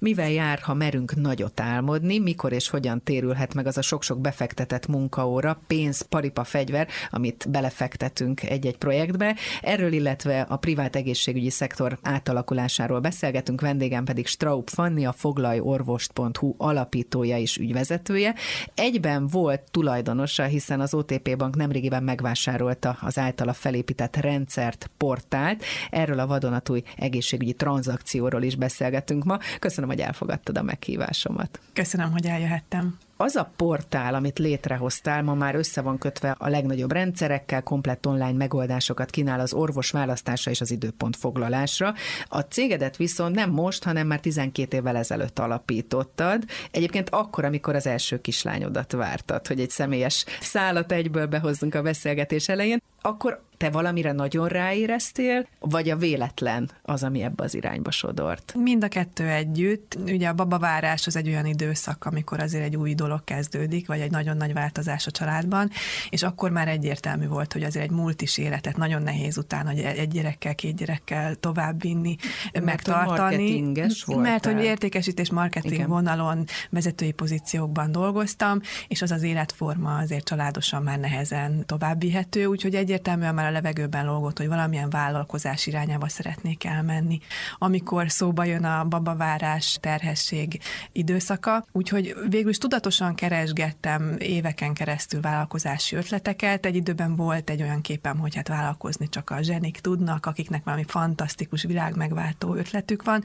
Mivel jár, ha merünk nagyot álmodni, mikor és hogyan térülhet meg az a sok-sok befektetett munkaóra, pénz, paripa, fegyver, amit belefektetünk egy-egy projektbe. Erről, illetve a privát egészségügyi szektor átalakulásáról beszélgetünk, vendégem pedig Straub Fanni, a foglalorvost.hu alapítója és ügyvezetője. Egyben volt tulajdonosa, hiszen az OTP Bank nemrégiben megvásárolta az általa felépített rendszert, portált. Erről a vadonatúj egészségügyi tranzakcióról is beszélgetünk ma. Köszönöm hogy elfogadtad a meghívásomat. Köszönöm, hogy eljöhettem. Az a portál, amit létrehoztál, ma már össze van kötve a legnagyobb rendszerekkel, komplett online megoldásokat kínál az orvos választása és az időpont foglalásra. A cégedet viszont nem most, hanem már 12 évvel ezelőtt alapítottad. Egyébként akkor, amikor az első kislányodat vártad, hogy egy személyes szállat egyből behozzunk a beszélgetés elején, akkor te valamire nagyon ráéreztél, vagy a véletlen az, ami ebbe az irányba sodort? Mind a kettő együtt. Ugye a babavárás az egy olyan időszak, amikor azért egy új dolog kezdődik, vagy egy nagyon nagy változás a családban, és akkor már egyértelmű volt, hogy azért egy multis életet nagyon nehéz utána, hogy egy gyerekkel, két gyerekkel továbbvinni, mert megtartani. Hogy mert hogy értékesítés marketing Igen. vonalon, vezetői pozíciókban dolgoztam, és az az életforma azért családosan már nehezen továbbvihető, úgyhogy egyértelműen már a levegőben lógott, hogy valamilyen vállalkozás irányába szeretnék elmenni. Amikor szóba jön a babavárás, terhesség időszaka, úgyhogy végül is tudatosan keresgettem éveken keresztül vállalkozási ötleteket. Egy időben volt egy olyan képem, hogy hát vállalkozni csak a zsenik tudnak, akiknek valami fantasztikus világmegváltó ötletük van.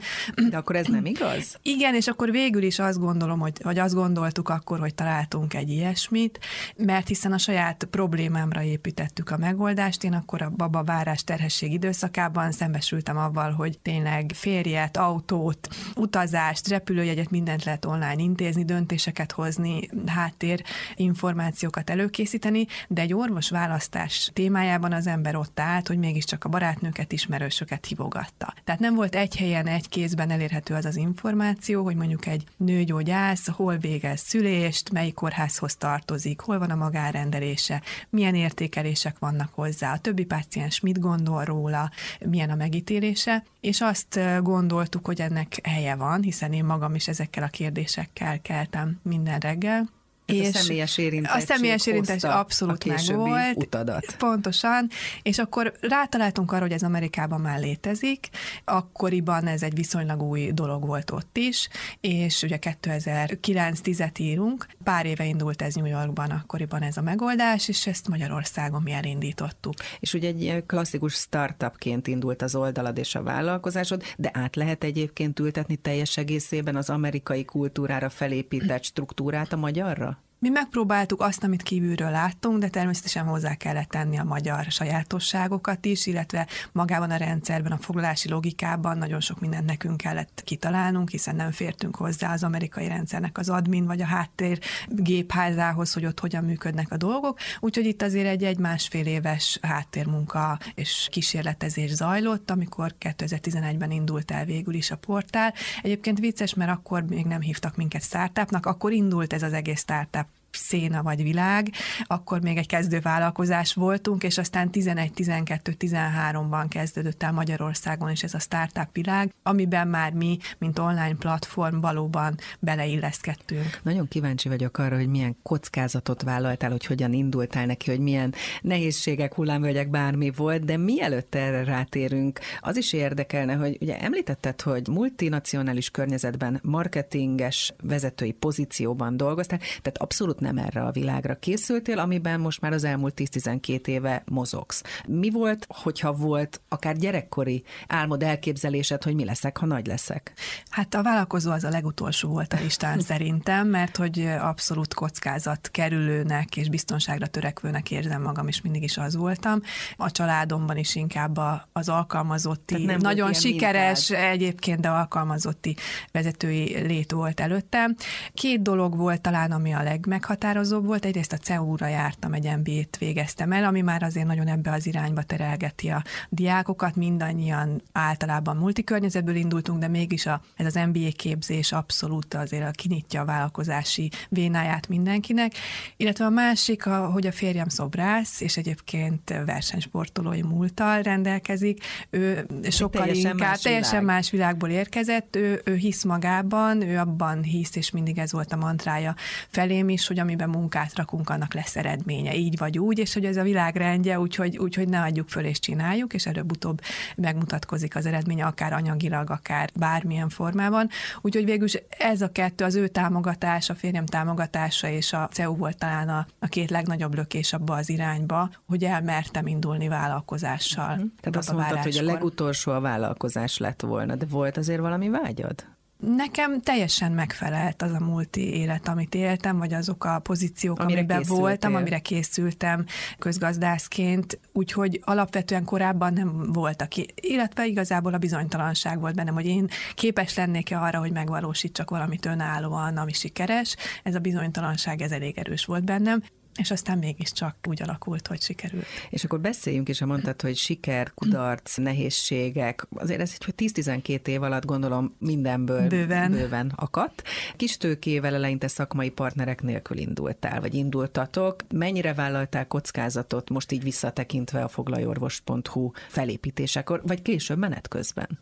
De akkor ez nem igaz? Igen, és akkor végül is azt gondolom, hogy, vagy azt gondoltuk akkor, hogy találtunk egy ilyesmit, mert hiszen a saját problémámra építettük a megoldást. Én akkor a baba várás terhesség időszakában szembesültem avval, hogy tényleg férjet, autót, utazást, repülőjegyet, mindent lehet online intézni, döntéseket hozni, háttér információkat előkészíteni, de egy orvos választás témájában az ember ott állt, hogy mégiscsak a barátnőket, ismerősöket hívogatta. Tehát nem volt egy helyen, egy kézben elérhető az az információ, hogy mondjuk egy nőgyógyász hol végez szülést, melyik kórházhoz tartozik, hol van a magárendelése, milyen értékelések vannak hozzá, a többi páciens mit gondol róla, milyen a megítélése, és azt gondoltuk, hogy ennek helye van, hiszen én magam is ezekkel a kérdésekkel keltem minden reggel, és a személyes érintettség A személyes érintettség abszolút meg volt. utadat. Pontosan, és akkor rátaláltunk arra, hogy ez Amerikában már létezik, akkoriban ez egy viszonylag új dolog volt ott is, és ugye 2009-10-et írunk, pár éve indult ez New Yorkban, akkoriban ez a megoldás, és ezt Magyarországon mi elindítottuk. És ugye egy klasszikus startupként indult az oldalad és a vállalkozásod, de át lehet egyébként ültetni teljes egészében az amerikai kultúrára felépített struktúrát a magyarra? Mi megpróbáltuk azt, amit kívülről láttunk, de természetesen hozzá kellett tenni a magyar sajátosságokat is, illetve magában a rendszerben, a foglalási logikában nagyon sok mindent nekünk kellett kitalálnunk, hiszen nem fértünk hozzá az amerikai rendszernek az admin vagy a háttér gépházához, hogy ott hogyan működnek a dolgok. Úgyhogy itt azért egy, egy másfél éves háttérmunka és kísérletezés zajlott, amikor 2011-ben indult el végül is a portál. Egyébként vicces, mert akkor még nem hívtak minket startupnak, akkor indult ez az egész startup széna vagy világ, akkor még egy kezdő vállalkozás voltunk, és aztán 11-12-13-ban kezdődött el Magyarországon is ez a startup világ, amiben már mi, mint online platform valóban beleilleszkedtünk. Nagyon kíváncsi vagyok arra, hogy milyen kockázatot vállaltál, hogy hogyan indultál neki, hogy milyen nehézségek, hullámvölgyek, bármi volt, de mielőtt erre rátérünk, az is érdekelne, hogy ugye említetted, hogy multinacionális környezetben marketinges vezetői pozícióban dolgoztál, tehát abszolút nem erre a világra készültél, amiben most már az elmúlt 10-12 éve mozogsz. Mi volt, hogyha volt akár gyerekkori álmod elképzelésed, hogy mi leszek, ha nagy leszek? Hát a vállalkozó az a legutolsó volt a listán szerintem, mert hogy abszolút kockázat kerülőnek és biztonságra törekvőnek érzem magam, és mindig is az voltam. A családomban is inkább az alkalmazotti, nagyon sikeres mintád. egyébként, de alkalmazotti vezetői lét volt előttem. Két dolog volt talán, ami a legmeghatározóbb, meghatározó volt. Egyrészt a CEU-ra jártam, egy MBA-t végeztem el, ami már azért nagyon ebbe az irányba terelgeti a diákokat. Mindannyian általában multikörnyezetből indultunk, de mégis a, ez az MBA képzés abszolút azért a kinyitja a vállalkozási vénáját mindenkinek. Illetve a másik, a, hogy a férjem szobrász, és egyébként versenysportolói múltal rendelkezik. Ő sokkal teljesen inkább, más teljesen világ. más világból érkezett, ő, ő hisz magában, ő abban hisz, és mindig ez volt a mantrája felém is, hogy amiben munkát rakunk, annak lesz eredménye, így vagy úgy, és hogy ez a világrendje, úgyhogy, úgyhogy ne adjuk föl és csináljuk, és előbb-utóbb megmutatkozik az eredménye, akár anyagilag, akár bármilyen formában. Úgyhogy végül ez a kettő, az ő támogatás, a férjem támogatása és a CEU volt talán a, a két legnagyobb lökés abba az irányba, hogy elmertem indulni vállalkozással. Uh-huh. Tehát azt mondtad, hogy a legutolsó a vállalkozás lett volna, de volt azért valami vágyad? Nekem teljesen megfelelt az a multi élet, amit éltem, vagy azok a pozíciók, amire amiben készültél. voltam, amire készültem közgazdászként, úgyhogy alapvetően korábban nem voltak, illetve igazából a bizonytalanság volt bennem, hogy én képes lennék-e arra, hogy megvalósítsak valamit önállóan, ami sikeres. Ez a bizonytalanság, ez elég erős volt bennem és aztán mégiscsak úgy alakult, hogy sikerült. És akkor beszéljünk is, ha mondtad, hogy siker, kudarc, nehézségek, azért ez egy 10-12 év alatt gondolom mindenből bőven, bőven akadt. Kis tőkével eleinte szakmai partnerek nélkül indultál, vagy indultatok. Mennyire vállaltál kockázatot most így visszatekintve a foglalorvos.hu felépítésekor, vagy később menet közben?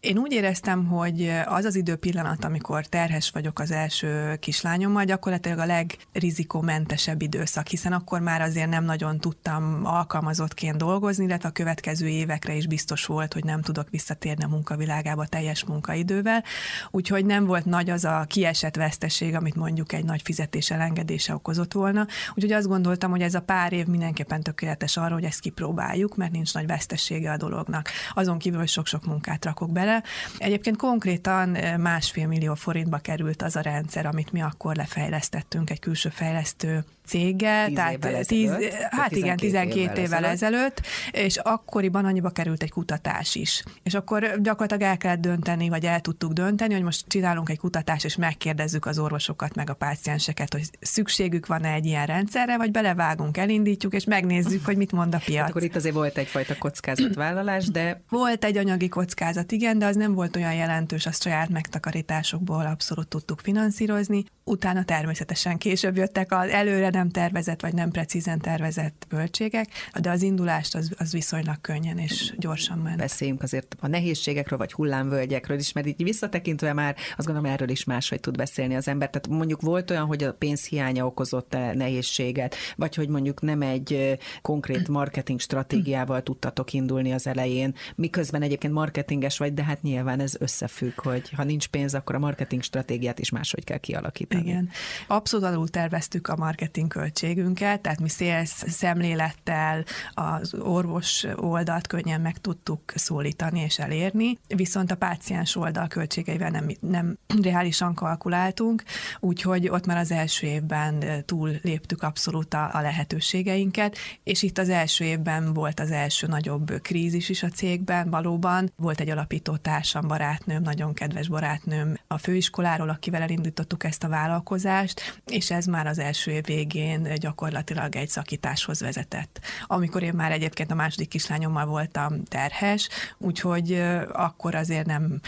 Én úgy éreztem, hogy az az időpillanat, amikor terhes vagyok az első kislányommal, gyakorlatilag a legrizikomentesebb idő időszak, hiszen akkor már azért nem nagyon tudtam alkalmazottként dolgozni, illetve a következő évekre is biztos volt, hogy nem tudok visszatérni a munkavilágába teljes munkaidővel, úgyhogy nem volt nagy az a kiesett veszteség, amit mondjuk egy nagy fizetés elengedése okozott volna. Úgyhogy azt gondoltam, hogy ez a pár év mindenképpen tökéletes arra, hogy ezt kipróbáljuk, mert nincs nagy vesztesége a dolognak. Azon kívül, hogy sok-sok munkát rakok bele. Egyébként konkrétan eh, másfél millió forintba került az a rendszer, amit mi akkor lefejlesztettünk egy külső fejlesztő céggel, tíz tehát tíz, hát igen, 12 évvel, évvel ezelőtt, és akkoriban annyiba került egy kutatás is. És akkor gyakorlatilag el kellett dönteni, vagy el tudtuk dönteni, hogy most csinálunk egy kutatást, és megkérdezzük az orvosokat, meg a pácienseket, hogy szükségük van-e egy ilyen rendszerre, vagy belevágunk, elindítjuk, és megnézzük, hogy mit mond a piac. Hát akkor itt azért volt egyfajta kockázatvállalás, de... Volt egy anyagi kockázat, igen, de az nem volt olyan jelentős, azt saját megtakarításokból abszolút tudtuk finanszírozni. Utána természetesen később jöttek az előre nem tervezett, vagy nem precízen tervezett költségek, de az indulást az, az viszonylag könnyen és gyorsan ment. Beszéljünk azért a nehézségekről, vagy hullámvölgyekről is, mert így visszatekintve már azt gondolom erről is máshogy tud beszélni az ember. Tehát mondjuk volt olyan, hogy a pénzhiánya okozott -e nehézséget, vagy hogy mondjuk nem egy konkrét marketing stratégiával tudtatok indulni az elején, miközben egyébként marketinges vagy, de hát nyilván ez összefügg, hogy ha nincs pénz, akkor a marketing stratégiát is máshogy kell kialakítani. Igen. Abszolút alul terveztük a marketing költségünket, tehát mi szélsz szemlélettel az orvos oldalt könnyen meg tudtuk szólítani és elérni, viszont a páciens oldal költségeivel nem, nem reálisan kalkuláltunk, úgyhogy ott már az első évben túl léptük abszolút a, a lehetőségeinket, és itt az első évben volt az első nagyobb krízis is a cégben, valóban volt egy alapító társam, barátnőm, nagyon kedves barátnőm a főiskoláról, akivel elindítottuk ezt a vállalkozást, és ez már az első év végén gyakorlatilag egy szakításhoz vezetett. Amikor én már egyébként a második kislányommal voltam terhes, úgyhogy akkor azért nem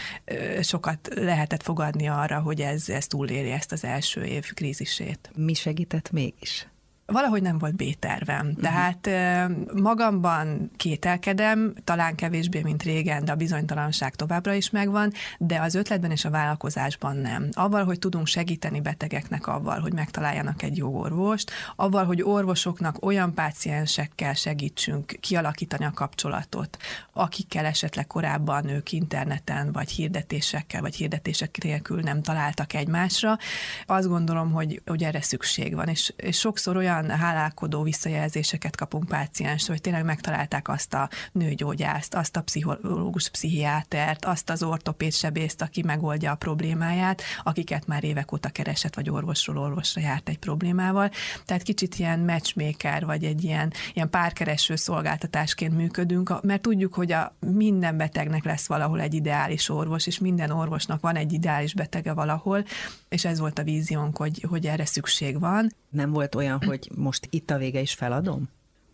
sokat lehetett fogadni arra, hogy ez, ez túléri ezt az első év krízisét. Mi segített mégis? Valahogy nem volt B-tervem. Uh-huh. Tehát magamban kételkedem, talán kevésbé, mint régen, de a bizonytalanság továbbra is megvan, de az ötletben és a vállalkozásban nem. Avval, hogy tudunk segíteni betegeknek avval, hogy megtaláljanak egy jó orvost, avval, hogy orvosoknak olyan páciensekkel segítsünk kialakítani a kapcsolatot, akikkel esetleg korábban ők interneten, vagy hirdetésekkel, vagy hirdetések nélkül nem találtak egymásra. Azt gondolom, hogy, hogy erre szükség van, és, és sokszor olyan olyan hálálkodó visszajelzéseket kapunk páciens, hogy tényleg megtalálták azt a nőgyógyászt, azt a pszichológus, pszichiátert, azt az ortopéd sebészt, aki megoldja a problémáját, akiket már évek óta keresett, vagy orvosról orvosra járt egy problémával. Tehát kicsit ilyen matchmaker, vagy egy ilyen, ilyen párkereső szolgáltatásként működünk, mert tudjuk, hogy a minden betegnek lesz valahol egy ideális orvos, és minden orvosnak van egy ideális betege valahol, és ez volt a víziónk, hogy, hogy erre szükség van. Nem volt olyan, hogy most itt a vége is feladom?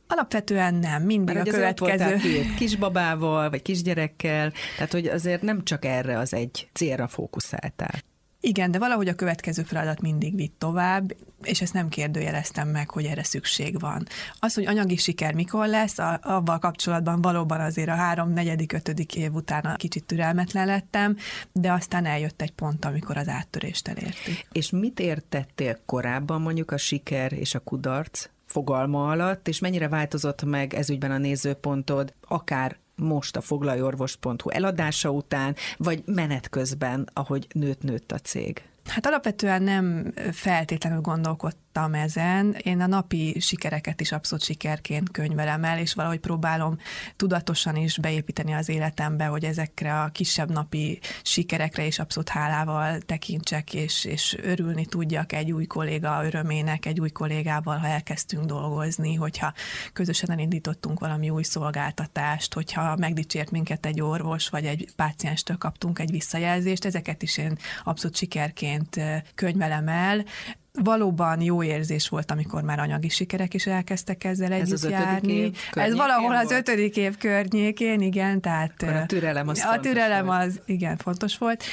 Alapvetően nem, mindig Mert a következő. Két kisbabával, vagy kisgyerekkel, tehát hogy azért nem csak erre az egy célra fókuszáltál. Igen, de valahogy a következő feladat mindig vitt tovább, és ezt nem kérdőjeleztem meg, hogy erre szükség van. Az, hogy anyagi siker mikor lesz, a, avval kapcsolatban valóban azért a három, negyedik, ötödik év után kicsit türelmetlen lettem, de aztán eljött egy pont, amikor az áttörést elértük. És mit értettél korábban mondjuk a siker és a kudarc fogalma alatt, és mennyire változott meg ezügyben a nézőpontod, akár most a foglalorvos.hu eladása után, vagy menet közben, ahogy nőtt-nőtt a cég? Hát alapvetően nem feltétlenül gondolkodtam ezen. Én a napi sikereket is abszolút sikerként könyvelem el, és valahogy próbálom tudatosan is beépíteni az életembe, hogy ezekre a kisebb napi sikerekre is abszolút hálával tekintsek, és, és örülni tudjak egy új kolléga örömének, egy új kollégával, ha elkezdtünk dolgozni, hogyha közösen elindítottunk valami új szolgáltatást, hogyha megdicsért minket egy orvos, vagy egy pácienstől kaptunk egy visszajelzést, ezeket is én abszolút sikerként könyvelem el, valóban jó érzés volt, amikor már anyagi sikerek is elkezdtek ezzel Ez együtt az járni. Év Ez valahol az ötödik év környékén, igen, tehát Akkor a türelem az A türelem az, igen, fontos volt.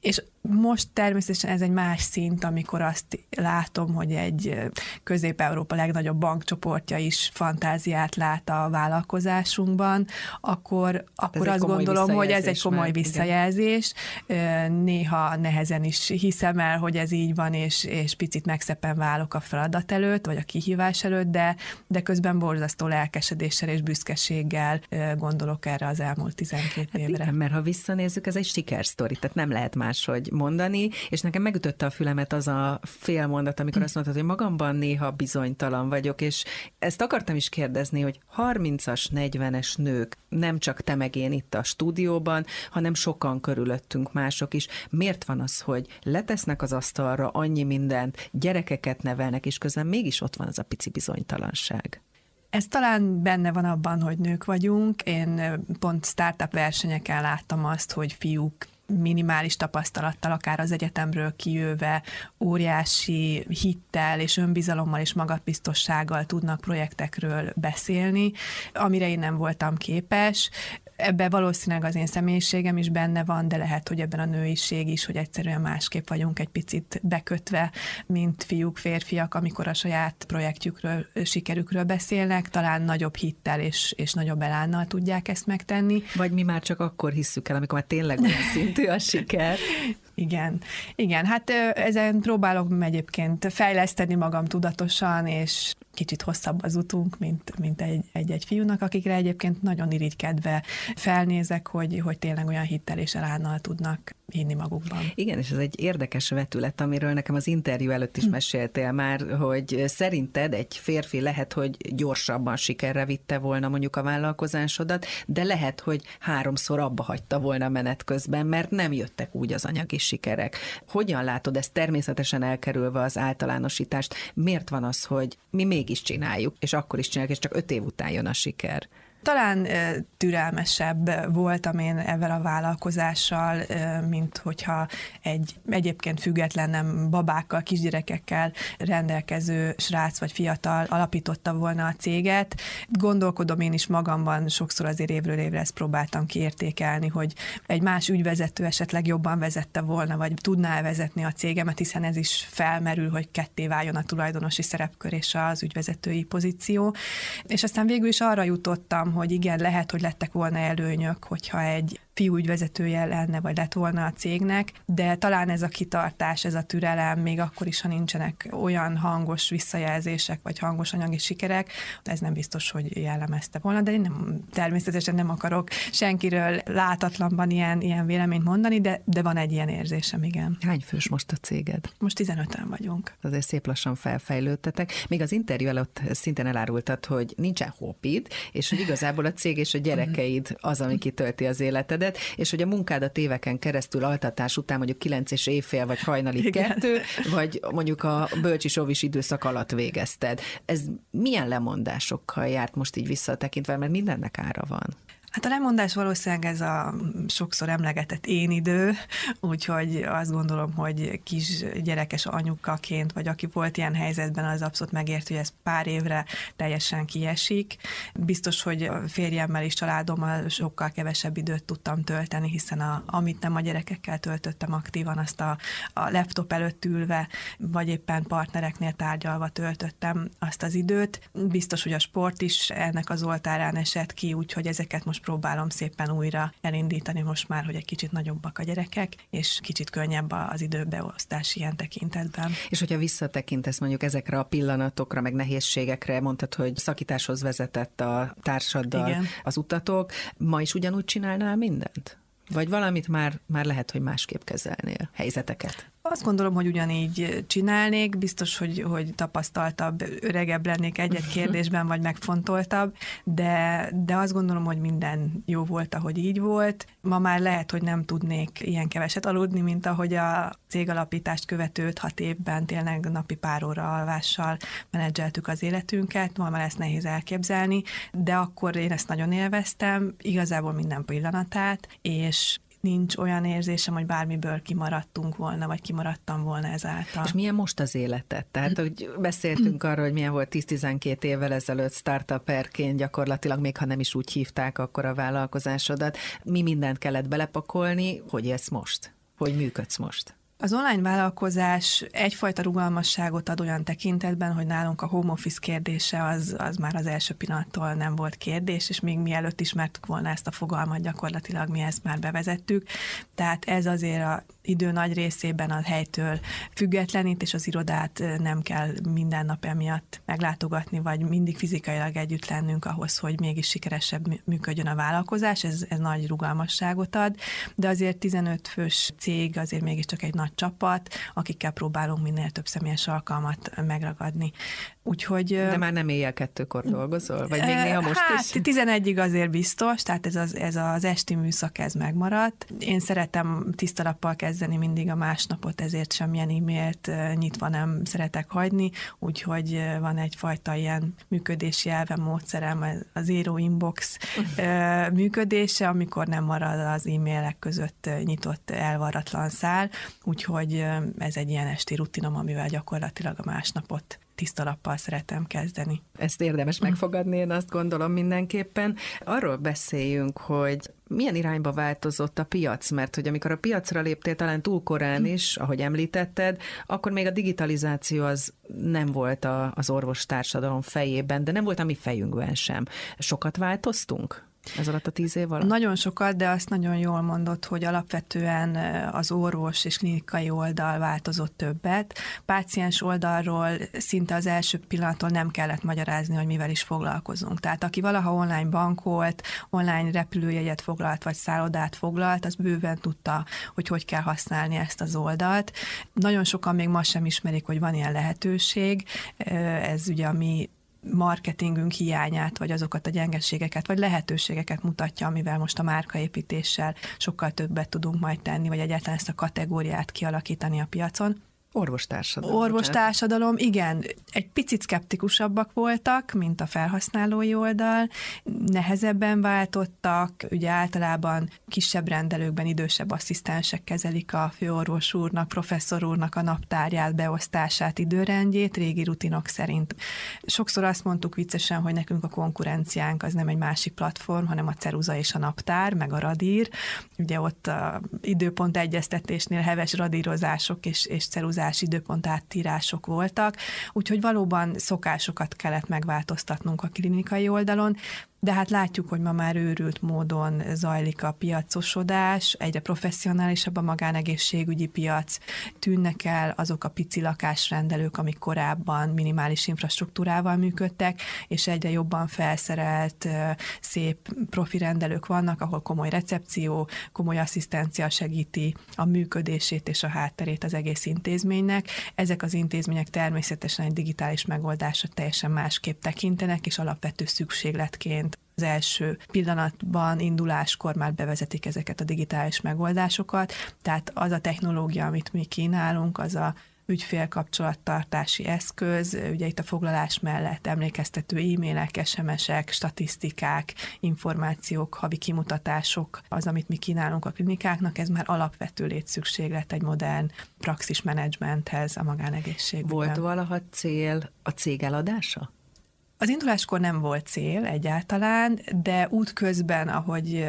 És most természetesen ez egy más szint, amikor azt látom, hogy egy Közép-Európa legnagyobb bankcsoportja is fantáziát lát a vállalkozásunkban, akkor, akkor azt gondolom, hogy ez egy komoly visszajelzés. Igen. Néha nehezen is hiszem el, hogy ez így van, és, és picit megszeppen válok a feladat előtt, vagy a kihívás előtt, de, de közben borzasztó lelkesedéssel és büszkeséggel gondolok erre az elmúlt 12 hát évre. Igen, mert ha visszanézzük, ez egy sikersztori, tehát nem lehet máshogy mondani, és nekem megütötte a fülemet az a fél mondat, amikor azt mondtad, hogy magamban néha bizonytalan vagyok, és ezt akartam is kérdezni, hogy 30-as, 40-es nők, nem csak te meg én itt a stúdióban, hanem sokan körülöttünk mások is. Miért van az, hogy letesznek az asztalra annyi mindent, gyerekeket nevelnek, és közben mégis ott van az a pici bizonytalanság? Ez talán benne van abban, hogy nők vagyunk. Én pont startup versenyeken láttam azt, hogy fiúk minimális tapasztalattal, akár az egyetemről kijöve, óriási hittel és önbizalommal és magabiztossággal tudnak projektekről beszélni, amire én nem voltam képes ebben valószínűleg az én személyiségem is benne van, de lehet, hogy ebben a nőiség is, hogy egyszerűen másképp vagyunk egy picit bekötve, mint fiúk, férfiak, amikor a saját projektjükről, sikerükről beszélnek, talán nagyobb hittel és, és nagyobb elánnal tudják ezt megtenni. Vagy mi már csak akkor hisszük el, amikor már tényleg olyan szintű a siker. Igen, igen, hát ezen próbálok egyébként fejleszteni magam tudatosan, és kicsit hosszabb az utunk, mint, mint egy, egy-egy fiúnak, akikre egyébként nagyon irigykedve felnézek, hogy, hogy tényleg olyan hittel és elánnal tudnak hinni magukban. Igen, és ez egy érdekes vetület, amiről nekem az interjú előtt is hm. meséltél már, hogy szerinted egy férfi lehet, hogy gyorsabban sikerre vitte volna mondjuk a vállalkozásodat, de lehet, hogy háromszor abba hagyta volna menet közben, mert nem jöttek úgy az anyagi sikerek. Hogyan látod ezt természetesen elkerülve az általánosítást? Miért van az, hogy mi mégis csináljuk, és akkor is csináljuk, és csak öt év után jön a siker? Talán türelmesebb voltam én ezzel a vállalkozással, mint hogyha egy egyébként független nem babákkal, kisgyerekekkel rendelkező srác vagy fiatal alapította volna a céget. Gondolkodom én is magamban, sokszor azért évről évre ezt próbáltam kiértékelni, hogy egy más ügyvezető esetleg jobban vezette volna, vagy tudná vezetni a cégemet, hiszen ez is felmerül, hogy ketté váljon a tulajdonosi szerepkör és az ügyvezetői pozíció. És aztán végül is arra jutottam, hogy igen, lehet, hogy lettek volna előnyök, hogyha egy fiúügyvezetője lenne, vagy lett volna a cégnek, de talán ez a kitartás, ez a türelem, még akkor is, ha nincsenek olyan hangos visszajelzések, vagy hangos anyagi sikerek, ez nem biztos, hogy jellemezte volna, de én nem, természetesen nem akarok senkiről látatlanban ilyen, ilyen véleményt mondani, de, de van egy ilyen érzésem, igen. Hány fős most a céged? Most 15-en vagyunk. Azért szép lassan felfejlődtetek. Még az interjú előtt szintén elárultad, hogy nincsen hobbid, és hogy igazából a cég és a gyerekeid az, ami kitölti az életedet, és hogy a munkádat éveken keresztül altatás után mondjuk 9 és évfél, vagy hajnali Igen. kettő, vagy mondjuk a bölcsi sovis időszak alatt végezted. Ez milyen lemondásokkal járt most így visszatekintve, mert mindennek ára van? Hát a lemondás valószínűleg ez a sokszor emlegetett én idő, úgyhogy azt gondolom, hogy kis gyerekes anyukaként, vagy aki volt ilyen helyzetben, az abszolút megért, hogy ez pár évre teljesen kiesik. Biztos, hogy férjemmel és családommal sokkal kevesebb időt tudtam tölteni, hiszen a, amit nem a gyerekekkel töltöttem aktívan, azt a, a laptop előtt ülve, vagy éppen partnereknél tárgyalva töltöttem azt az időt. Biztos, hogy a sport is ennek az oltárán esett ki, úgyhogy ezeket most próbálom szépen újra elindítani most már, hogy egy kicsit nagyobbak a gyerekek, és kicsit könnyebb az időbeosztás ilyen tekintetben. És hogyha visszatekintesz mondjuk ezekre a pillanatokra, meg nehézségekre, mondtad, hogy szakításhoz vezetett a társaddal Igen. az utatok, ma is ugyanúgy csinálnál mindent? Vagy valamit már, már lehet, hogy másképp kezelnél helyzeteket? Azt gondolom, hogy ugyanígy csinálnék, biztos, hogy, hogy tapasztaltabb, öregebb lennék egy-egy kérdésben, vagy megfontoltabb, de, de azt gondolom, hogy minden jó volt, ahogy így volt. Ma már lehet, hogy nem tudnék ilyen keveset aludni, mint ahogy a cégalapítást követő hat évben tényleg napi pár óra alvással menedzseltük az életünket, ma már ezt nehéz elképzelni, de akkor én ezt nagyon élveztem, igazából minden pillanatát, és nincs olyan érzésem, hogy bármiből kimaradtunk volna, vagy kimaradtam volna ezáltal. És milyen most az életet? Tehát, hogy beszéltünk arról, hogy milyen volt 10-12 évvel ezelőtt startuperként, gyakorlatilag még ha nem is úgy hívták akkor a vállalkozásodat. Mi mindent kellett belepakolni, hogy élsz most? Hogy működsz most? Az online vállalkozás egyfajta rugalmasságot ad olyan tekintetben, hogy nálunk a home office kérdése az, az már az első pillanattól nem volt kérdés, és még mielőtt ismertük volna ezt a fogalmat, gyakorlatilag mi ezt már bevezettük. Tehát ez azért a idő nagy részében a helytől függetlenít, és az irodát nem kell minden nap emiatt meglátogatni, vagy mindig fizikailag együtt lennünk ahhoz, hogy mégis sikeresebb működjön a vállalkozás, ez, ez nagy rugalmasságot ad, de azért 15 fős cég azért mégiscsak egy nagy csapat, akikkel próbálunk minél több személyes alkalmat megragadni. Úgyhogy, De már nem éjjel kettőkor dolgozol? Vagy még néha most hát, is? 11-ig azért biztos, tehát ez az, ez az esti műszak ez megmaradt. Én szeretem tisztalappal kezdeni mindig a másnapot, ezért semmilyen e-mailt nyitva nem szeretek hagyni, úgyhogy van egyfajta ilyen működési elve módszerem, az Zero Inbox működése, amikor nem marad az e-mailek között nyitott elvaratlan szál, úgyhogy ez egy ilyen esti rutinom, amivel gyakorlatilag a másnapot tiszta lappal szeretem kezdeni. Ezt érdemes megfogadni, én azt gondolom mindenképpen. Arról beszéljünk, hogy milyen irányba változott a piac, mert hogy amikor a piacra léptél talán túl korán is, ahogy említetted, akkor még a digitalizáció az nem volt a, az orvostársadalom fejében, de nem volt a mi fejünkben sem. Sokat változtunk? Ez alatt a tíz év alatt? Nagyon sokat, de azt nagyon jól mondott, hogy alapvetően az orvos és klinikai oldal változott többet. Páciens oldalról szinte az első pillanattól nem kellett magyarázni, hogy mivel is foglalkozunk. Tehát aki valaha online bankolt, online repülőjegyet foglalt, vagy szállodát foglalt, az bőven tudta, hogy hogy kell használni ezt az oldalt. Nagyon sokan még ma sem ismerik, hogy van ilyen lehetőség. Ez ugye a mi marketingünk hiányát, vagy azokat a gyengeségeket, vagy lehetőségeket mutatja, amivel most a márkaépítéssel sokkal többet tudunk majd tenni, vagy egyáltalán ezt a kategóriát kialakítani a piacon. Orvostársadalom. Orvostársadalom, igen. Egy picit szkeptikusabbak voltak, mint a felhasználói oldal, nehezebben váltottak, ugye általában kisebb rendelőkben idősebb asszisztensek kezelik a főorvos úrnak, professzor úrnak a naptárját, beosztását, időrendjét, régi rutinok szerint. Sokszor azt mondtuk viccesen, hogy nekünk a konkurenciánk az nem egy másik platform, hanem a ceruza és a naptár, meg a radír. Ugye ott a időpont egyeztetésnél heves radírozások és, és ceruzás órás időpont áttírások voltak, úgyhogy valóban szokásokat kellett megváltoztatnunk a klinikai oldalon, de hát látjuk, hogy ma már őrült módon zajlik a piacosodás, egyre professzionálisabb a magánegészségügyi piac, tűnnek el azok a pici lakásrendelők, amik korábban minimális infrastruktúrával működtek, és egyre jobban felszerelt, szép profi rendelők vannak, ahol komoly recepció, komoly asszisztencia segíti a működését és a hátterét az egész intézménynek. Ezek az intézmények természetesen egy digitális megoldásra teljesen másképp tekintenek, és alapvető szükségletként az első pillanatban, induláskor már bevezetik ezeket a digitális megoldásokat, tehát az a technológia, amit mi kínálunk, az a ügyfélkapcsolattartási eszköz, ugye itt a foglalás mellett emlékeztető e-mailek, SMS-ek, statisztikák, információk, havi kimutatások, az, amit mi kínálunk a klinikáknak, ez már alapvető létszükséglet egy modern praxis menedzsmenthez a magánegészségben. Volt valaha cél a cég eladása? Az induláskor nem volt cél egyáltalán, de útközben, ahogy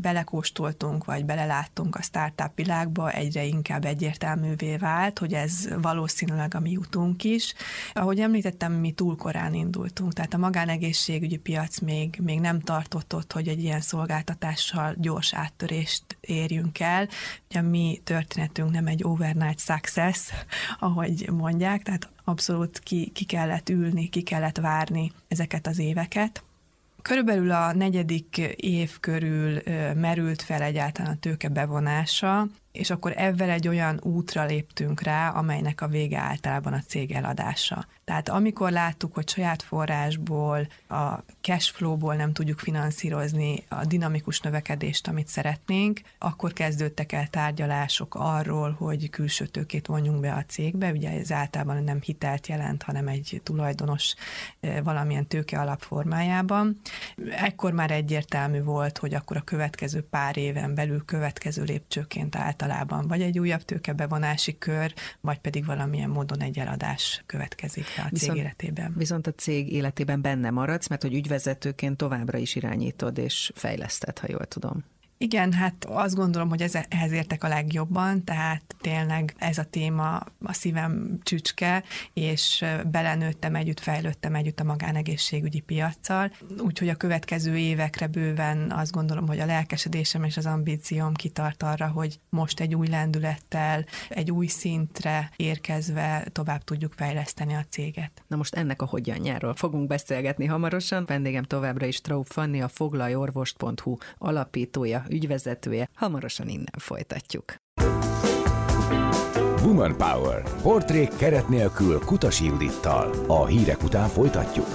belekóstoltunk, vagy beleláttunk a startup világba, egyre inkább egyértelművé vált, hogy ez valószínűleg a mi utunk is. Ahogy említettem, mi túl korán indultunk, tehát a magánegészségügyi piac még, még nem tartott ott, hogy egy ilyen szolgáltatással gyors áttörést érjünk el. Ugye a mi történetünk nem egy overnight success, ahogy mondják, tehát abszolút ki, ki kellett ülni, ki kellett várni ezeket az éveket. Körülbelül a negyedik év körül merült fel egyáltalán a tőke bevonása, és akkor ebben egy olyan útra léptünk rá, amelynek a vége általában a cég eladása. Tehát amikor láttuk, hogy saját forrásból, a cash flow-ból nem tudjuk finanszírozni a dinamikus növekedést, amit szeretnénk, akkor kezdődtek el tárgyalások arról, hogy külső tőkét vonjunk be a cégbe. Ugye ez általában nem hitelt jelent, hanem egy tulajdonos valamilyen tőke alapformájában. Ekkor már egyértelmű volt, hogy akkor a következő pár éven belül következő lépcsőként általában vagy egy újabb tőkebevonási kör, vagy pedig valamilyen módon egy eladás következik a cég viszont, életében. Viszont a cég életében benne maradsz, mert hogy ügyvezetőként továbbra is irányítod és fejleszted, ha jól tudom. Igen, hát azt gondolom, hogy ez, ehhez értek a legjobban, tehát tényleg ez a téma a szívem csücske, és belenőttem együtt, fejlődtem együtt a magánegészségügyi piaccal, úgyhogy a következő évekre bőven azt gondolom, hogy a lelkesedésem és az ambícióm kitart arra, hogy most egy új lendülettel, egy új szintre érkezve tovább tudjuk fejleszteni a céget. Na most ennek a hogyanjáról fogunk beszélgetni hamarosan. Vendégem továbbra is Traub Fanni, a foglaljorvost.hu alapítója, ügyvezetője. Hamarosan innen folytatjuk. Woman Power. Portrék keret nélkül Kutasi Judittal. A hírek után folytatjuk.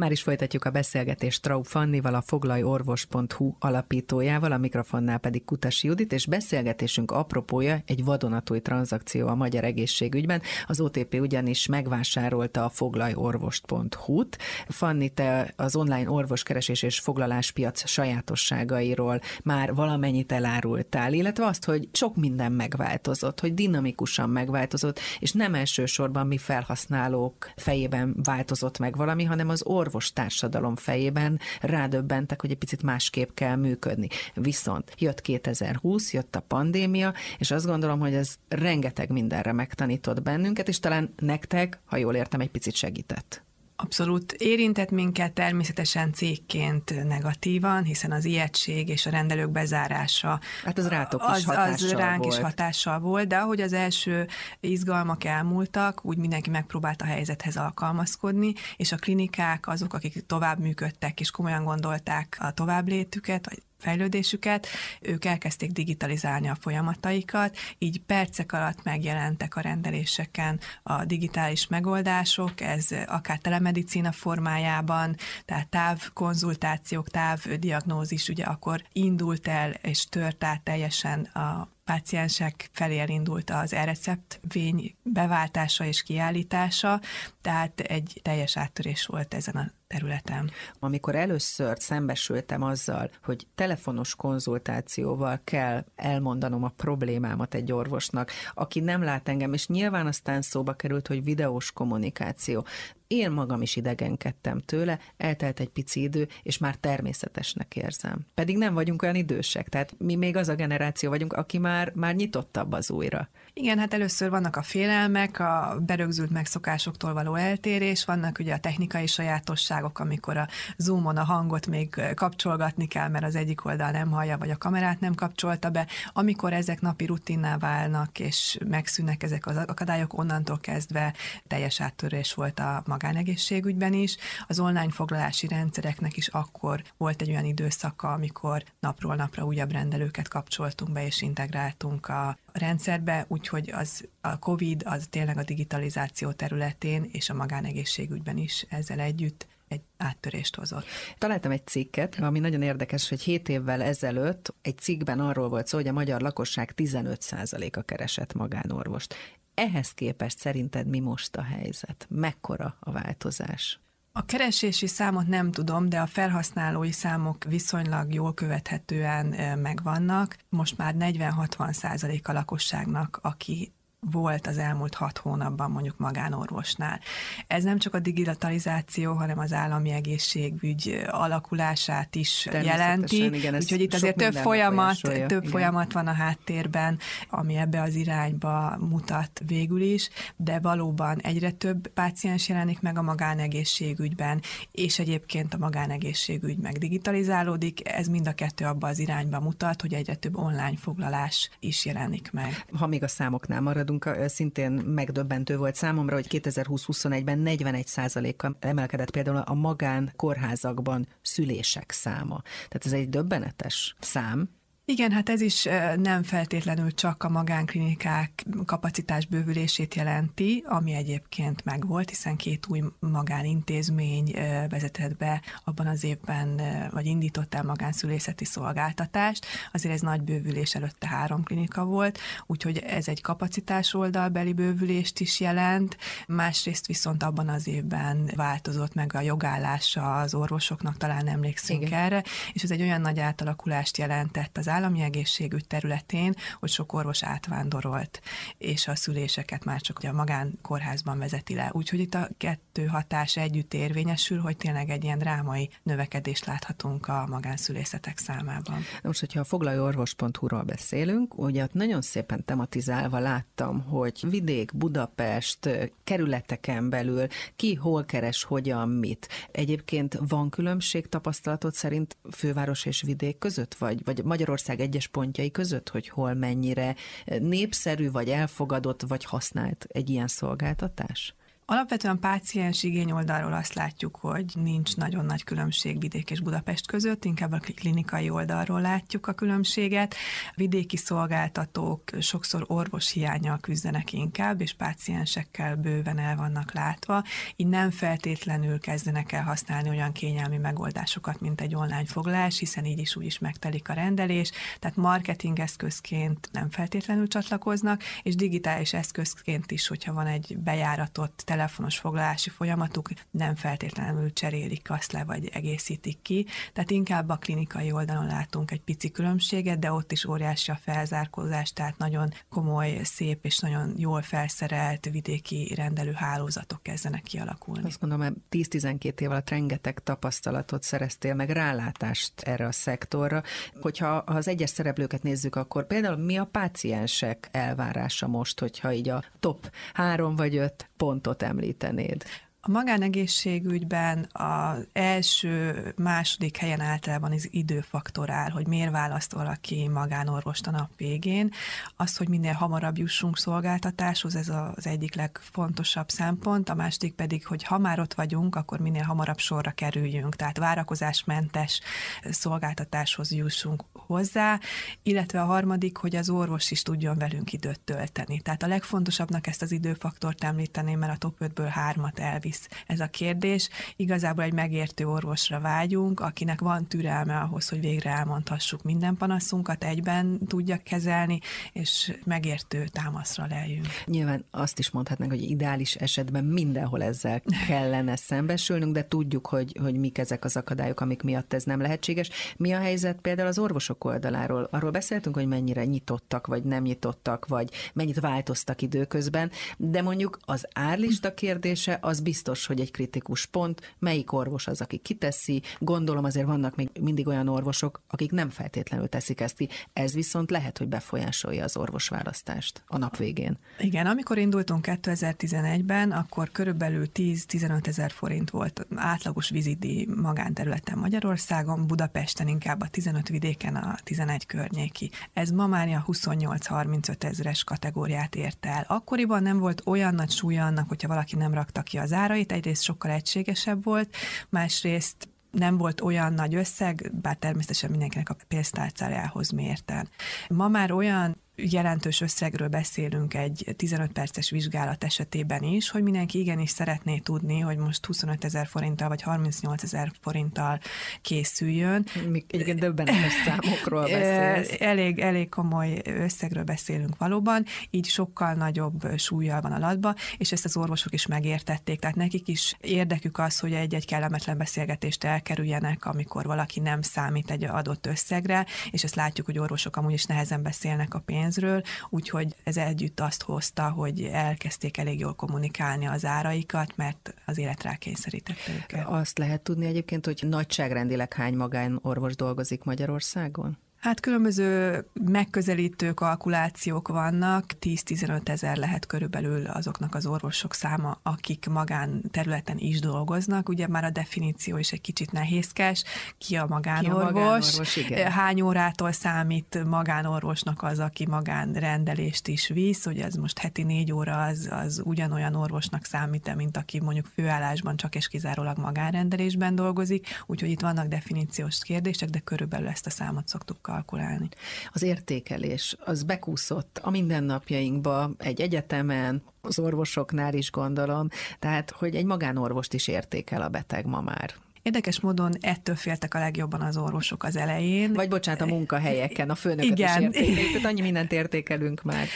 Már is folytatjuk a beszélgetést Traub Fannival, a foglalorvos.hu alapítójával, a mikrofonnál pedig Kutasi Judit, és beszélgetésünk apropója egy vadonatúj tranzakció a magyar egészségügyben. Az OTP ugyanis megvásárolta a foglalorvost.hu-t. Fanni, te az online orvoskeresés és foglaláspiac sajátosságairól már valamennyit elárultál, illetve azt, hogy sok minden megváltozott, hogy dinamikusan megváltozott, és nem elsősorban mi felhasználók fejében változott meg valami, hanem az orvos orvostársadalom fejében rádöbbentek, hogy egy picit másképp kell működni. Viszont jött 2020, jött a pandémia, és azt gondolom, hogy ez rengeteg mindenre megtanított bennünket, és talán nektek, ha jól értem, egy picit segített. Abszolút érintett minket természetesen cégként negatívan, hiszen az ijegység és a rendelők bezárása hát az, rátok is az, az ránk volt. is hatással volt, de ahogy az első izgalmak elmúltak, úgy mindenki megpróbált a helyzethez alkalmazkodni, és a klinikák azok, akik tovább működtek és komolyan gondolták a továbblétüket, fejlődésüket, ők elkezdték digitalizálni a folyamataikat, így percek alatt megjelentek a rendeléseken a digitális megoldások, ez akár telemedicina formájában, tehát távkonzultációk, távdiagnózis, ugye akkor indult el és tört át teljesen a páciensek felé elindult az e-recept vény beváltása és kiállítása, tehát egy teljes áttörés volt ezen a területen. Amikor először szembesültem azzal, hogy telefonos konzultációval kell elmondanom a problémámat egy orvosnak, aki nem lát engem, és nyilván aztán szóba került, hogy videós kommunikáció én magam is idegenkedtem tőle, eltelt egy pici idő, és már természetesnek érzem. Pedig nem vagyunk olyan idősek, tehát mi még az a generáció vagyunk, aki már, már nyitottabb az újra. Igen, hát először vannak a félelmek, a berögzült megszokásoktól való eltérés, vannak ugye a technikai sajátosságok, amikor a zoomon a hangot még kapcsolgatni kell, mert az egyik oldal nem hallja, vagy a kamerát nem kapcsolta be. Amikor ezek napi rutinná válnak, és megszűnnek ezek az akadályok, onnantól kezdve teljes áttörés volt a magánegészségügyben is. Az online foglalási rendszereknek is akkor volt egy olyan időszaka, amikor napról napra újabb rendelőket kapcsoltunk be, és integráltunk a rendszerbe, úgyhogy az a COVID az tényleg a digitalizáció területén és a magánegészségügyben is ezzel együtt egy áttörést hozott. Találtam egy cikket, ami nagyon érdekes, hogy 7 évvel ezelőtt egy cikkben arról volt szó, hogy a magyar lakosság 15%-a keresett magánorvost. Ehhez képest szerinted mi most a helyzet? Mekkora a változás? A keresési számot nem tudom, de a felhasználói számok viszonylag jól követhetően megvannak. Most már 40-60 százalék a lakosságnak, aki volt az elmúlt hat hónapban mondjuk magánorvosnál. Ez nem csak a digitalizáció, hanem az állami egészségügy alakulását is jelenti. Igen, úgyhogy itt azért több folyamat, több igen. folyamat van a háttérben, ami ebbe az irányba mutat végül is, de valóban egyre több páciens jelenik meg a magánegészségügyben, és egyébként a magánegészségügy meg digitalizálódik. Ez mind a kettő abba az irányba mutat, hogy egyre több online foglalás is jelenik meg. Ha még a számoknál marad, maradunk, szintén megdöbbentő volt számomra, hogy 2020-21-ben 41 kal emelkedett például a magán kórházakban szülések száma. Tehát ez egy döbbenetes szám. Igen, hát ez is nem feltétlenül csak a magánklinikák kapacitás bővülését jelenti, ami egyébként megvolt, hiszen két új magánintézmény vezetett be abban az évben, vagy indított el magánszülészeti szolgáltatást. Azért ez nagy bővülés előtte három klinika volt, úgyhogy ez egy kapacitás oldalbeli bővülést is jelent. Másrészt viszont abban az évben változott meg a jogállása az orvosoknak, talán emlékszünk Igen. erre, és ez egy olyan nagy átalakulást jelentett az állami egészségügy területén, hogy sok orvos átvándorolt, és a szüléseket már csak a magánkórházban vezeti le. Úgyhogy itt a kettő hatás együtt érvényesül, hogy tényleg egy ilyen drámai növekedést láthatunk a magánszülészetek számában. Na most, hogyha a foglalóorvos.hu-ról beszélünk, ugye ott nagyon szépen tematizálva láttam, hogy vidék, Budapest, kerületeken belül ki hol keres, hogyan, mit. Egyébként van különbség tapasztalatod szerint főváros és vidék között, vagy, vagy Magyarország ország egyes pontjai között, hogy hol mennyire népszerű, vagy elfogadott, vagy használt egy ilyen szolgáltatás? Alapvetően páciens igény oldalról azt látjuk, hogy nincs nagyon nagy különbség Vidék és Budapest között, inkább a klinikai oldalról látjuk a különbséget. Vidéki szolgáltatók sokszor orvos hiányal küzdenek inkább, és páciensekkel bőven el vannak látva, így nem feltétlenül kezdenek el használni olyan kényelmi megoldásokat, mint egy online foglalás, hiszen így is úgy is megtelik a rendelés, tehát marketing eszközként nem feltétlenül csatlakoznak, és digitális eszközként is, hogyha van egy bejáratott telefonos foglalási folyamatuk nem feltétlenül cserélik azt le, vagy egészítik ki, tehát inkább a klinikai oldalon látunk egy pici különbséget, de ott is óriási a felzárkózás, tehát nagyon komoly, szép és nagyon jól felszerelt vidéki rendelő hálózatok kezdenek kialakulni. Azt gondolom, 10-12 év alatt rengeteg tapasztalatot szereztél, meg rálátást erre a szektorra. Hogyha ha az egyes szereplőket nézzük, akkor például mi a páciensek elvárása most, hogyha így a top három vagy öt pontot említenéd? A magánegészségügyben az első, második helyen általában az időfaktor áll, hogy miért választ valaki magánorvost a nap végén. Az, hogy minél hamarabb jussunk szolgáltatáshoz, ez az egyik legfontosabb szempont, a második pedig, hogy ha már ott vagyunk, akkor minél hamarabb sorra kerüljünk, tehát várakozásmentes szolgáltatáshoz jussunk hozzá, illetve a harmadik, hogy az orvos is tudjon velünk időt tölteni. Tehát a legfontosabbnak ezt az időfaktort említeném, mert a top 5-ből hármat elvisz visz ez a kérdés. Igazából egy megértő orvosra vágyunk, akinek van türelme ahhoz, hogy végre elmondhassuk minden panaszunkat, egyben tudja kezelni, és megértő támaszra lejünk. Nyilván azt is mondhatnánk, hogy ideális esetben mindenhol ezzel kellene szembesülnünk, de tudjuk, hogy, hogy mik ezek az akadályok, amik miatt ez nem lehetséges. Mi a helyzet például az orvosok oldaláról? Arról beszéltünk, hogy mennyire nyitottak, vagy nem nyitottak, vagy mennyit változtak időközben, de mondjuk az árlista kérdése az biztos, biztos, hogy egy kritikus pont, melyik orvos az, aki kiteszi. Gondolom azért vannak még mindig olyan orvosok, akik nem feltétlenül teszik ezt ki. Ez viszont lehet, hogy befolyásolja az orvosválasztást a nap végén. Igen, amikor indultunk 2011-ben, akkor körülbelül 10-15 ezer forint volt átlagos vizidi magánterületen Magyarországon, Budapesten inkább a 15 vidéken a 11 környéki. Ez ma már a 28-35 ezeres kategóriát ért el. Akkoriban nem volt olyan nagy súlya annak, hogyha valaki nem rakta ki az árait, egyrészt sokkal egységesebb volt, másrészt nem volt olyan nagy összeg, bár természetesen mindenkinek a pénztárcájához mérten. Ma már olyan jelentős összegről beszélünk egy 15 perces vizsgálat esetében is, hogy mindenki igenis szeretné tudni, hogy most 25 ezer forinttal vagy 38 ezer forinttal készüljön. Igen, döbbenetes számokról beszélsz. Elég, elég komoly összegről beszélünk valóban, így sokkal nagyobb súlyjal van alatba, és ezt az orvosok is megértették, tehát nekik is érdekük az, hogy egy-egy kellemetlen beszélgetést elkerüljenek, amikor valaki nem számít egy adott összegre, és ezt látjuk, hogy orvosok amúgy is nehezen beszélnek a pénz pénzről, úgyhogy ez együtt azt hozta, hogy elkezdték elég jól kommunikálni az áraikat, mert az élet rákényszerítette őket. Azt lehet tudni egyébként, hogy nagyságrendileg hány magánorvos dolgozik Magyarországon? Hát különböző megközelítő kalkulációk vannak, 10-15 ezer lehet körülbelül azoknak az orvosok száma, akik magán területen is dolgoznak. Ugye már a definíció is egy kicsit nehézkes, ki a magánorvos, ki a magánorvos igen. hány órától számít magánorvosnak az, aki magánrendelést is visz, hogy ez most heti négy óra az, az ugyanolyan orvosnak számít mint aki mondjuk főállásban csak és kizárólag magánrendelésben dolgozik, úgyhogy itt vannak definíciós kérdések, de körülbelül ezt a számot szoktuk kalkulálni. Az értékelés, az bekúszott a mindennapjainkba egy egyetemen, az orvosoknál is gondolom, tehát hogy egy magánorvost is értékel a beteg ma már. Érdekes módon ettől féltek a legjobban az orvosok az elején. Vagy bocsánat, a munkahelyeken, a főnököt Igen. is Tehát annyi mindent értékelünk már.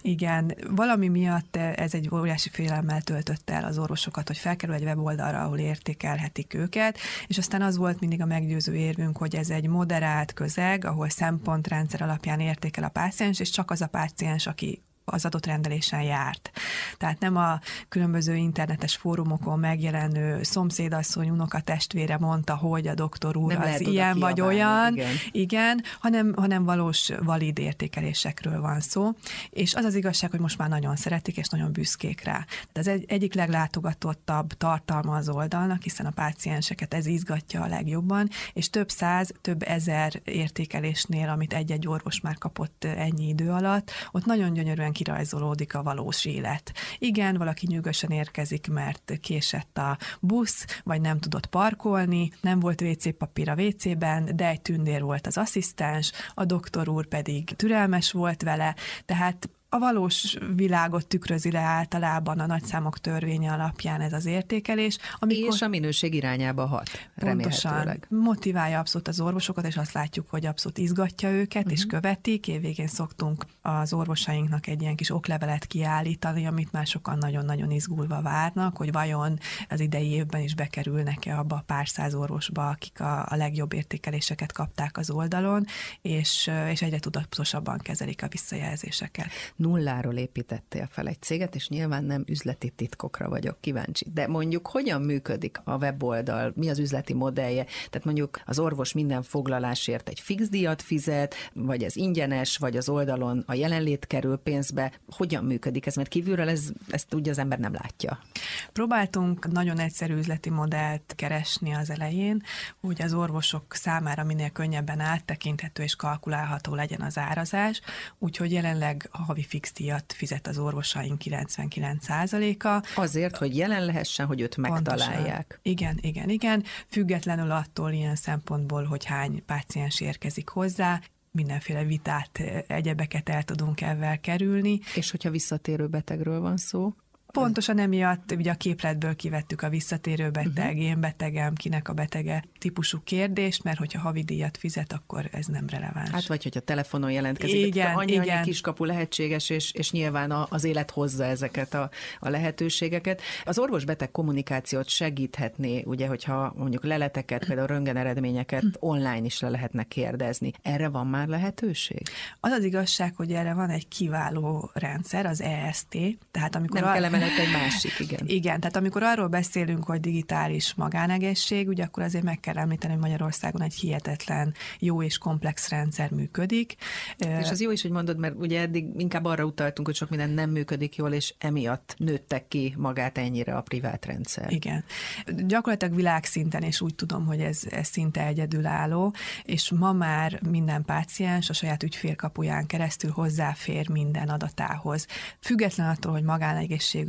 Igen, valami miatt ez egy óriási félelemmel töltött el az orvosokat, hogy felkerül egy weboldalra, ahol értékelhetik őket, és aztán az volt mindig a meggyőző érvünk, hogy ez egy moderált közeg, ahol szempontrendszer alapján értékel a páciens, és csak az a páciens, aki az adott rendelésen járt. Tehát nem a különböző internetes fórumokon megjelenő szomszédasszony, unoka testvére mondta, hogy a doktor úr nem az ilyen vagy olyan, igen. igen, hanem, hanem valós valid értékelésekről van szó. És az az igazság, hogy most már nagyon szeretik, és nagyon büszkék rá. De ez egy, egyik leglátogatottabb tartalma az oldalnak, hiszen a pácienseket ez izgatja a legjobban, és több száz, több ezer értékelésnél, amit egy-egy orvos már kapott ennyi idő alatt, ott nagyon gyönyörűen kirajzolódik a valós élet. Igen, valaki nyugosan érkezik, mert késett a busz, vagy nem tudott parkolni, nem volt WC papír a WC-ben, de egy tündér volt az asszisztens, a doktor úr pedig türelmes volt vele, tehát a valós világot tükrözi le általában a nagyszámok törvénye alapján ez az értékelés. Amikor és a minőség irányába hat, Pontosan. Motiválja abszolút az orvosokat, és azt látjuk, hogy abszolút izgatja őket, uh-huh. és mhm. követik. Évvégén szoktunk az orvosainknak egy ilyen kis oklevelet kiállítani, amit már sokan nagyon-nagyon izgulva várnak, hogy vajon az idei évben is bekerülnek-e abba a pár száz orvosba, akik a, a legjobb értékeléseket kapták az oldalon, és, és egyre tudatosabban kezelik a visszajelzéseket nulláról építettél fel egy céget, és nyilván nem üzleti titkokra vagyok kíváncsi. De mondjuk hogyan működik a weboldal, mi az üzleti modellje? Tehát mondjuk az orvos minden foglalásért egy fix díjat fizet, vagy ez ingyenes, vagy az oldalon a jelenlét kerül pénzbe. Hogyan működik ez? Mert kívülről ez, ezt ugye az ember nem látja. Próbáltunk nagyon egyszerű üzleti modellt keresni az elején, hogy az orvosok számára minél könnyebben áttekinthető és kalkulálható legyen az árazás, úgyhogy jelenleg havi fix díjat fizet az orvosaink 99%-a. Azért, hogy jelen lehessen, hogy őt megtalálják. Pontosan. Igen, igen, igen. Függetlenül attól ilyen szempontból, hogy hány páciens érkezik hozzá, mindenféle vitát, egyebeket el tudunk ezzel kerülni. És hogyha visszatérő betegről van szó? Pontosan emiatt ugye a képletből kivettük a visszatérő beteg, uh-huh. én betegem, kinek a betege típusú kérdést, mert hogyha havidíjat fizet, akkor ez nem releváns. Hát vagy hogyha telefonon jelentkezik, igen, annyi, igen. annyi kiskapu lehetséges, és, és nyilván az élet hozza ezeket a, a lehetőségeket. Az orvos-beteg kommunikációt segíthetné, ugye, hogyha mondjuk leleteket, például röntgen eredményeket hm. online is le lehetne kérdezni. Erre van már lehetőség? Az az igazság, hogy erre van egy kiváló rendszer, az EST, tehát amikor nem kell lehet egy másik, igen. Igen, tehát amikor arról beszélünk, hogy digitális magánegészség, ugye akkor azért meg kell említeni, hogy Magyarországon egy hihetetlen jó és komplex rendszer működik. És az jó is, hogy mondod, mert ugye eddig inkább arra utaltunk, hogy sok minden nem működik jól, és emiatt nőttek ki magát ennyire a privát rendszer. Igen. Gyakorlatilag világszinten, és úgy tudom, hogy ez, ez szinte egyedülálló, és ma már minden páciens a saját ügyfélkapuján keresztül hozzáfér minden adatához. Független attól, hogy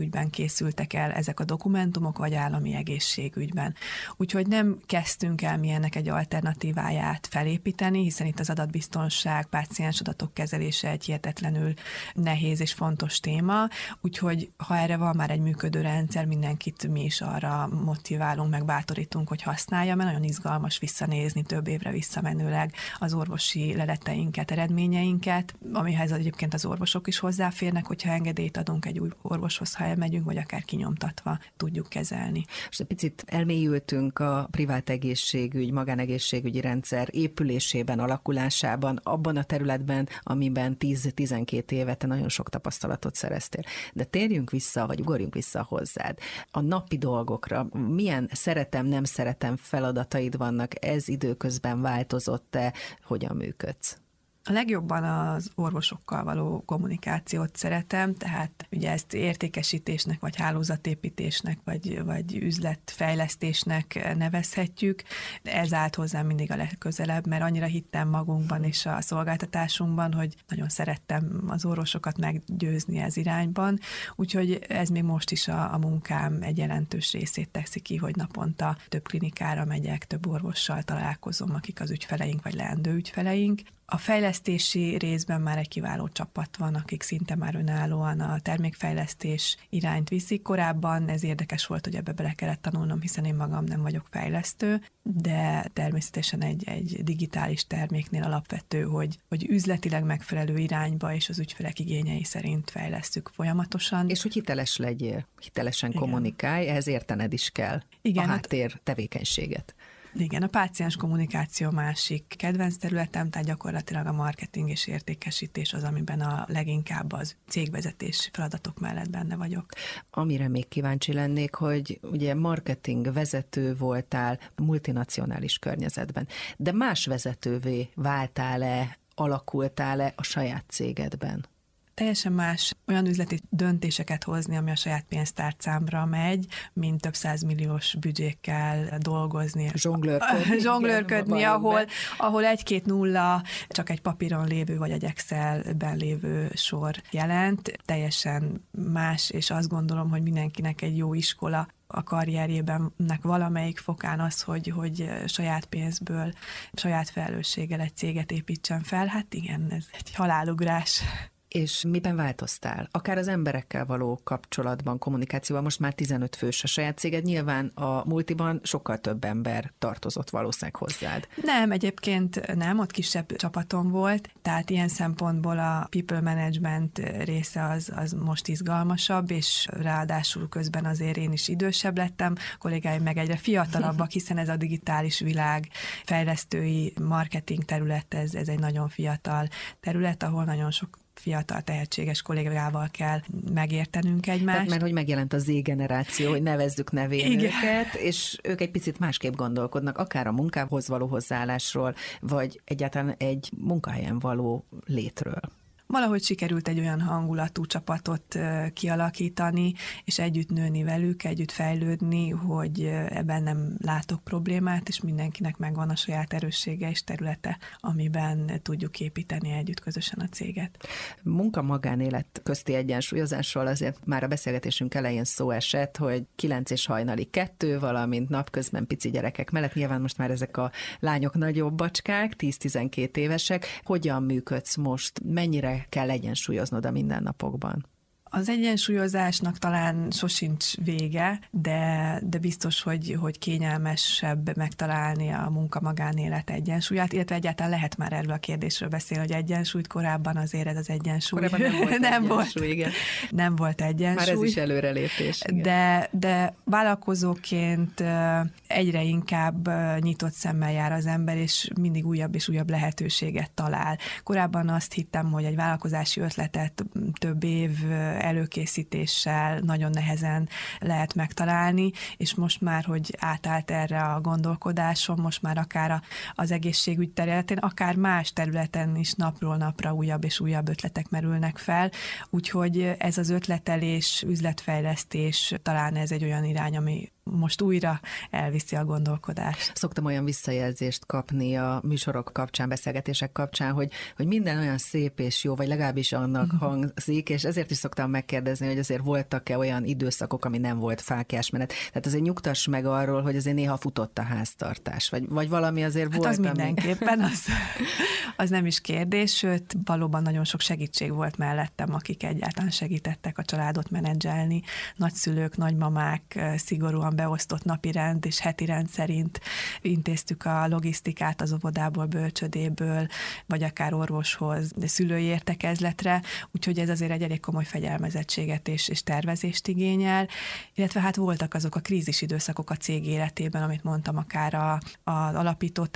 magánegészségügyben készültek el ezek a dokumentumok, vagy állami egészségügyben. Úgyhogy nem kezdtünk el mi ennek egy alternatíváját felépíteni, hiszen itt az adatbiztonság, páciens adatok kezelése egy hihetetlenül nehéz és fontos téma, úgyhogy ha erre van már egy működő rendszer, mindenkit mi is arra motiválunk, meg bátorítunk, hogy használja, mert nagyon izgalmas visszanézni több évre visszamenőleg az orvosi leleteinket, eredményeinket, amihez egyébként az orvosok is hozzáférnek, hogyha engedélyt adunk egy új orvoshoz, ha elmegyünk, vagy akár kinyomtatva tudjuk kezelni. És egy picit elmélyültünk a privát egészségügy, magánegészségügyi rendszer épülésében, alakulásában, abban a területben, amiben 10-12 éve te nagyon sok tapasztalatot szereztél. De térjünk vissza, vagy ugorjunk vissza hozzád. A napi dolgokra, milyen szeretem, nem szeretem feladataid vannak, ez időközben változott-e, hogyan működsz? A legjobban az orvosokkal való kommunikációt szeretem, tehát ugye ezt értékesítésnek, vagy hálózatépítésnek, vagy, vagy üzletfejlesztésnek nevezhetjük. Ez állt hozzám mindig a legközelebb, mert annyira hittem magunkban és a szolgáltatásunkban, hogy nagyon szerettem az orvosokat meggyőzni ez irányban, úgyhogy ez még most is a, a munkám egy jelentős részét teszi ki, hogy naponta több klinikára megyek, több orvossal találkozom, akik az ügyfeleink vagy leendő ügyfeleink, a fejlesztési részben már egy kiváló csapat van, akik szinte már önállóan a termékfejlesztés irányt viszik. Korábban ez érdekes volt, hogy ebbe bele kellett tanulnom, hiszen én magam nem vagyok fejlesztő, de természetesen egy, egy digitális terméknél alapvető, hogy, hogy üzletileg megfelelő irányba és az ügyfelek igényei szerint fejlesztük folyamatosan. És hogy hiteles legyél, hitelesen Igen. kommunikálj, ehhez értened is kell Igen, a hát háttér hát, tevékenységet. Igen, a páciens kommunikáció másik kedvenc területem, tehát gyakorlatilag a marketing és értékesítés az, amiben a leginkább az cégvezetés feladatok mellett benne vagyok. Amire még kíváncsi lennék, hogy ugye marketing vezető voltál multinacionális környezetben, de más vezetővé váltál-e, alakultál-e a saját cégedben? Teljesen más olyan üzleti döntéseket hozni, ami a saját pénztárcámra megy, mint több százmilliós büdzsékkel dolgozni. Zsonglőrködni. Zsonglőrködni, ahol, ahol egy-két nulla csak egy papíron lévő vagy egy Excelben lévő sor jelent. Teljesen más, és azt gondolom, hogy mindenkinek egy jó iskola a karrierjében valamelyik fokán az, hogy, hogy saját pénzből, saját felelősséggel egy céget építsen fel, hát igen, ez egy halálugrás. És miben változtál? Akár az emberekkel való kapcsolatban, kommunikációban, most már 15 fős a saját céged, nyilván a multiban sokkal több ember tartozott valószínűleg hozzád. Nem, egyébként nem, ott kisebb csapatom volt, tehát ilyen szempontból a people management része az, az most izgalmasabb, és ráadásul közben azért én is idősebb lettem, a kollégáim meg egyre fiatalabbak, hiszen ez a digitális világ fejlesztői marketing terület, ez, ez egy nagyon fiatal terület, ahol nagyon sok fiatal, tehetséges kollégával kell megértenünk egymást. Tehát, mert hogy megjelent a Z-generáció, hogy nevezzük nevén Igen. őket, és ők egy picit másképp gondolkodnak, akár a munkához való hozzáállásról, vagy egyáltalán egy munkahelyen való létről valahogy sikerült egy olyan hangulatú csapatot kialakítani, és együtt nőni velük, együtt fejlődni, hogy ebben nem látok problémát, és mindenkinek megvan a saját erőssége és területe, amiben tudjuk építeni együtt közösen a céget. Munka-magánélet közti egyensúlyozásról azért már a beszélgetésünk elején szó esett, hogy 9 és hajnali kettő, valamint napközben pici gyerekek mellett, nyilván most már ezek a lányok nagyobb bacskák, 10-12 évesek. Hogyan működsz most? Mennyire kell egyensúlyoznod a mindennapokban? Az egyensúlyozásnak talán sosincs vége, de, de biztos, hogy, hogy kényelmesebb megtalálni a munka-magánélet egyensúlyát, illetve egyáltalán lehet már erről a kérdésről beszélni, hogy egyensúlyt korábban azért ez az egyensúly. Korábban nem volt nem egyensúly, volt, igen. Nem volt egyensúly. Már ez is előrelépés. Igen. De, de vállalkozóként egyre inkább nyitott szemmel jár az ember, és mindig újabb és újabb lehetőséget talál. Korábban azt hittem, hogy egy vállalkozási ötletet több év előkészítéssel nagyon nehezen lehet megtalálni, és most már, hogy átállt erre a gondolkodásom, most már akár az egészségügy területén, akár más területen is napról napra újabb és újabb ötletek merülnek fel, úgyhogy ez az ötletelés, üzletfejlesztés, talán ez egy olyan irány, ami most újra elviszi a gondolkodást. Szoktam olyan visszajelzést kapni a műsorok kapcsán, beszélgetések kapcsán, hogy, hogy minden olyan szép és jó, vagy legalábbis annak uh-huh. hangzik, és ezért is szoktam megkérdezni, hogy azért voltak-e olyan időszakok, ami nem volt fákjásmenet. Tehát azért nyugtass meg arról, hogy azért néha futott a háztartás, vagy, vagy valami azért hát volt. az ami... mindenképpen, az, az nem is kérdés, sőt, valóban nagyon sok segítség volt mellettem, akik egyáltalán segítettek a családot menedzselni, nagyszülők, nagymamák szigorúan beosztott napi rend és heti rend szerint intéztük a logisztikát az óvodából, bölcsödéből, vagy akár orvoshoz, de szülői értekezletre, úgyhogy ez azért egy elég komoly fegyelmezettséget és, és tervezést igényel, illetve hát voltak azok a krízis időszakok a cég életében, amit mondtam, akár a, az alapító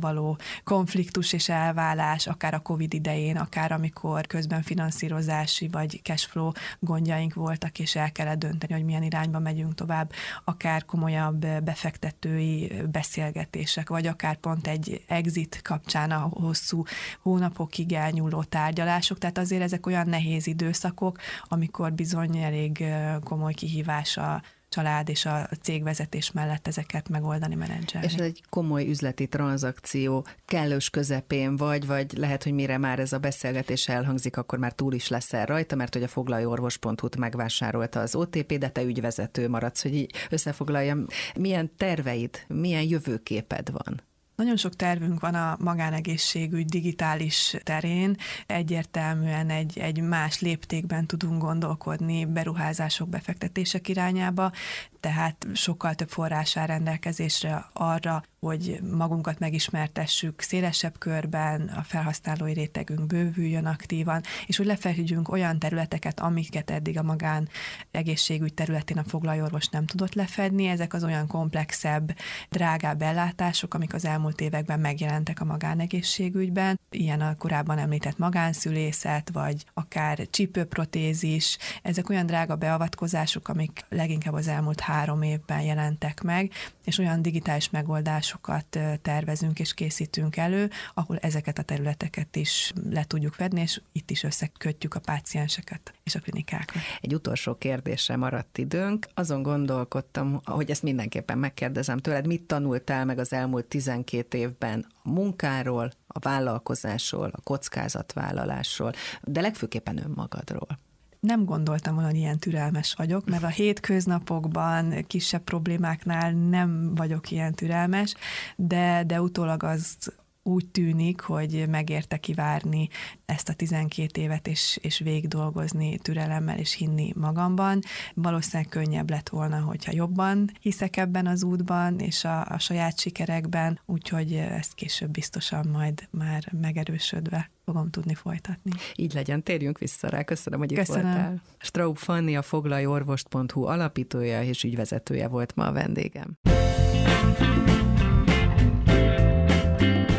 való konfliktus és elválás, akár a Covid idején, akár amikor közben finanszírozási vagy cashflow gondjaink voltak, és el kellett dönteni, hogy milyen irányba megyünk tovább, akár komolyabb befektetői beszélgetések, vagy akár pont egy exit kapcsán a hosszú hónapokig elnyúló tárgyalások, tehát azért ezek olyan nehéz időszakok, amikor bizony elég komoly kihívás a család és a cégvezetés mellett ezeket megoldani, menedzselni. És ez egy komoly üzleti tranzakció, kellős közepén vagy, vagy lehet, hogy mire már ez a beszélgetés elhangzik, akkor már túl is leszel rajta, mert hogy a foglalorvos.hu-t megvásárolta az OTP, de te ügyvezető maradsz, hogy így összefoglaljam. Milyen terveid, milyen jövőképed van? Nagyon sok tervünk van a magánegészségügy digitális terén. Egyértelműen egy, egy más léptékben tudunk gondolkodni beruházások, befektetések irányába, tehát sokkal több forrás áll rendelkezésre arra, hogy magunkat megismertessük szélesebb körben, a felhasználói rétegünk bővüljön aktívan, és hogy lefedjünk olyan területeket, amiket eddig a magán egészségügy területén a foglalorvos nem tudott lefedni. Ezek az olyan komplexebb, drágább ellátások, amik az elmúlt években megjelentek a magánegészségügyben. Ilyen a korábban említett magánszülészet, vagy akár csípőprotézis. Ezek olyan drága beavatkozások, amik leginkább az elmúlt három évben jelentek meg, és olyan digitális megoldásokat tervezünk és készítünk elő, ahol ezeket a területeket is le tudjuk fedni, és itt is összekötjük a pácienseket és a klinikákat. Egy utolsó kérdésre maradt időnk. Azon gondolkodtam, hogy ezt mindenképpen megkérdezem tőled, mit tanultál meg az elmúlt 12 évben a munkáról, a vállalkozásról, a kockázatvállalásról, de legfőképpen önmagadról nem gondoltam volna, hogy ilyen türelmes vagyok, mert a hétköznapokban, kisebb problémáknál nem vagyok ilyen türelmes, de, de utólag az úgy tűnik, hogy megérte kivárni ezt a 12 évet, és, és végig dolgozni türelemmel, és hinni magamban. Valószínűleg könnyebb lett volna, hogyha jobban hiszek ebben az útban, és a, a saját sikerekben, úgyhogy ezt később biztosan majd már megerősödve fogom tudni folytatni. Így legyen, térjünk vissza rá. Köszönöm, hogy Köszönöm. itt voltál. Straub Fanni, a foglalorvost.hu alapítója és ügyvezetője volt ma a vendégem.